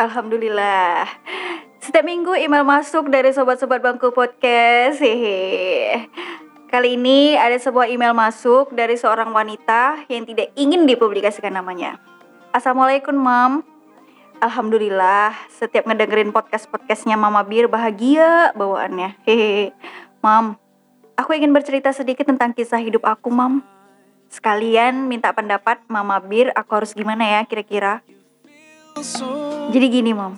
Alhamdulillah. Setiap minggu email masuk dari sobat-sobat bangku podcast. Hehe. Kali ini ada sebuah email masuk dari seorang wanita yang tidak ingin dipublikasikan namanya. Assalamualaikum, Mam. Alhamdulillah, setiap ngedengerin podcast-podcastnya Mama Bir bahagia bawaannya. Hehe. Mam, aku ingin bercerita sedikit tentang kisah hidup aku, Mam. Sekalian minta pendapat Mama Bir, aku harus gimana ya kira-kira? Jadi gini, Mam.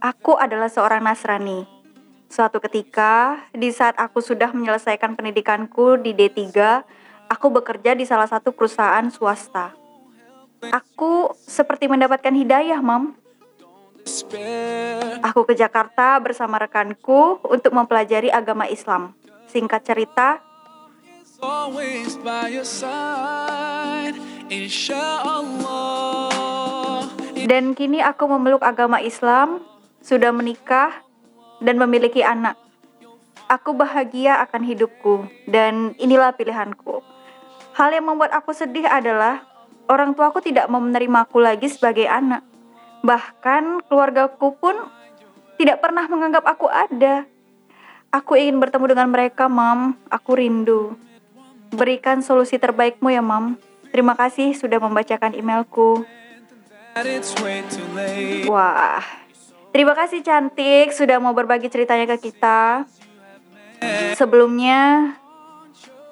Aku adalah seorang Nasrani. Suatu ketika, di saat aku sudah menyelesaikan pendidikanku di D3, aku bekerja di salah satu perusahaan swasta. Aku seperti mendapatkan hidayah, Mam. Aku ke Jakarta bersama rekanku untuk mempelajari agama Islam. Singkat cerita, always side, inshallah. Dan kini aku memeluk agama Islam, sudah menikah, dan memiliki anak. Aku bahagia akan hidupku, dan inilah pilihanku. Hal yang membuat aku sedih adalah orang tuaku tidak mau menerimaku lagi sebagai anak. Bahkan keluargaku pun tidak pernah menganggap aku ada. Aku ingin bertemu dengan mereka, Mam. Aku rindu. Berikan solusi terbaikmu ya, Mam. Terima kasih sudah membacakan emailku. Wah, terima kasih cantik sudah mau berbagi ceritanya ke kita. Sebelumnya,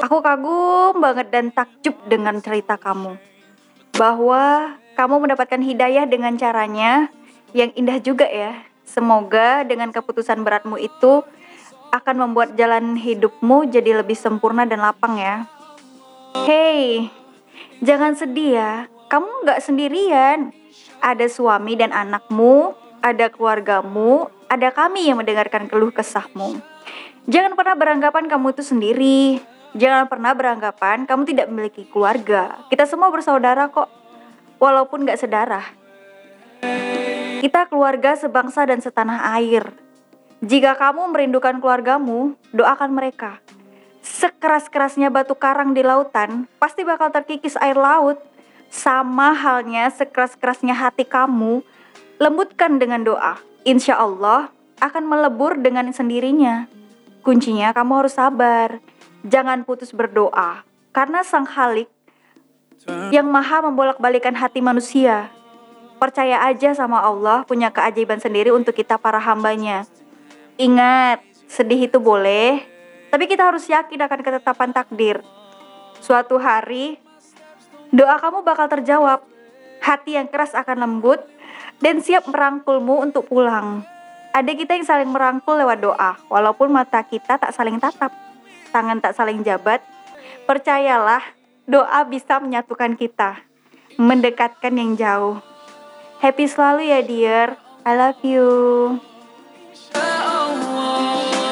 aku kagum banget dan takjub dengan cerita kamu. Bahwa kamu mendapatkan hidayah dengan caranya yang indah juga ya. Semoga dengan keputusan beratmu itu akan membuat jalan hidupmu jadi lebih sempurna dan lapang ya. Hey, jangan sedih ya. Kamu nggak sendirian. Ada suami dan anakmu, ada keluargamu, ada kami yang mendengarkan keluh kesahmu. Jangan pernah beranggapan kamu itu sendiri. Jangan pernah beranggapan kamu tidak memiliki keluarga. Kita semua bersaudara kok, walaupun nggak sedarah. Kita keluarga sebangsa dan setanah air. Jika kamu merindukan keluargamu, doakan mereka. Sekeras-kerasnya batu karang di lautan, pasti bakal terkikis air laut. Sama halnya sekeras-kerasnya hati kamu, lembutkan dengan doa. Insya Allah akan melebur dengan sendirinya. Kuncinya kamu harus sabar. Jangan putus berdoa. Karena Sang Halik yang maha membolak-balikan hati manusia. Percaya aja sama Allah punya keajaiban sendiri untuk kita para hambanya. Ingat, sedih itu boleh, tapi kita harus yakin akan ketetapan takdir. Suatu hari, doa kamu bakal terjawab. Hati yang keras akan lembut dan siap merangkulmu untuk pulang. Ada kita yang saling merangkul lewat doa, walaupun mata kita tak saling tatap, tangan tak saling jabat. Percayalah, doa bisa menyatukan kita, mendekatkan yang jauh. Happy selalu ya dear, I love you.